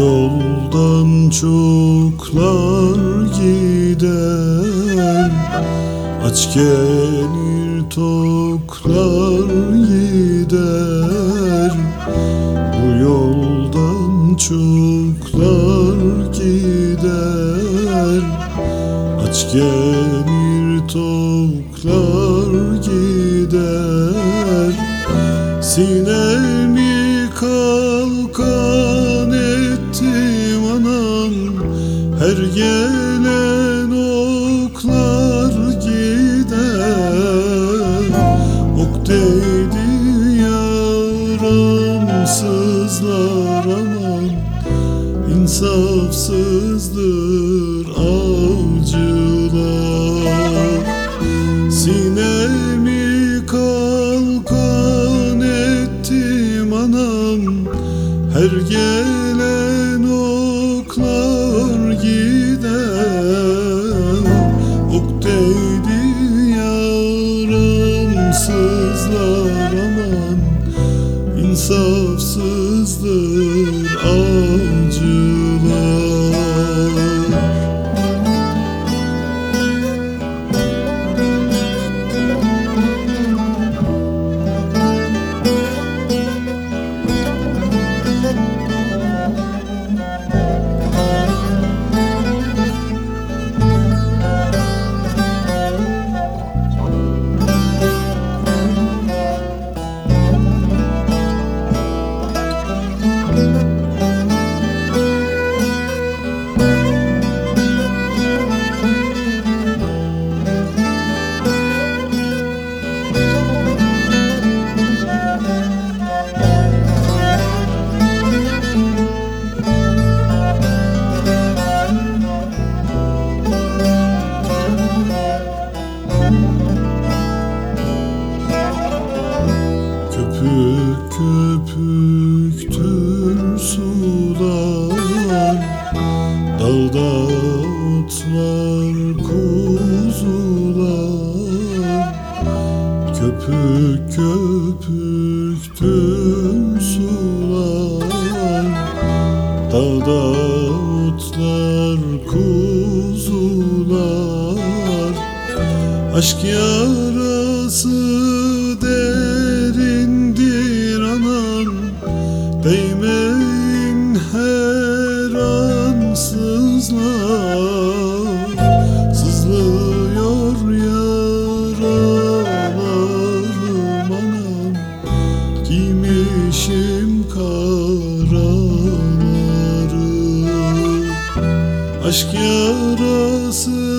yoldan çoklar gider. Aç gelir toklar gider. Bu yoldan çoklar gider. Aç gelir toklar gider. Sinemi gelen oklar gider. Ok değdi yaramsızlar aman İnsafsızdır avcılar. Sinemi kalkan ettim anam Her gelen İnsafsızdır avcılar Köpük köpüktür sular Dağda otlar kuzular. Aşk yarası derindir anan Değmeyin her an Aşk yarası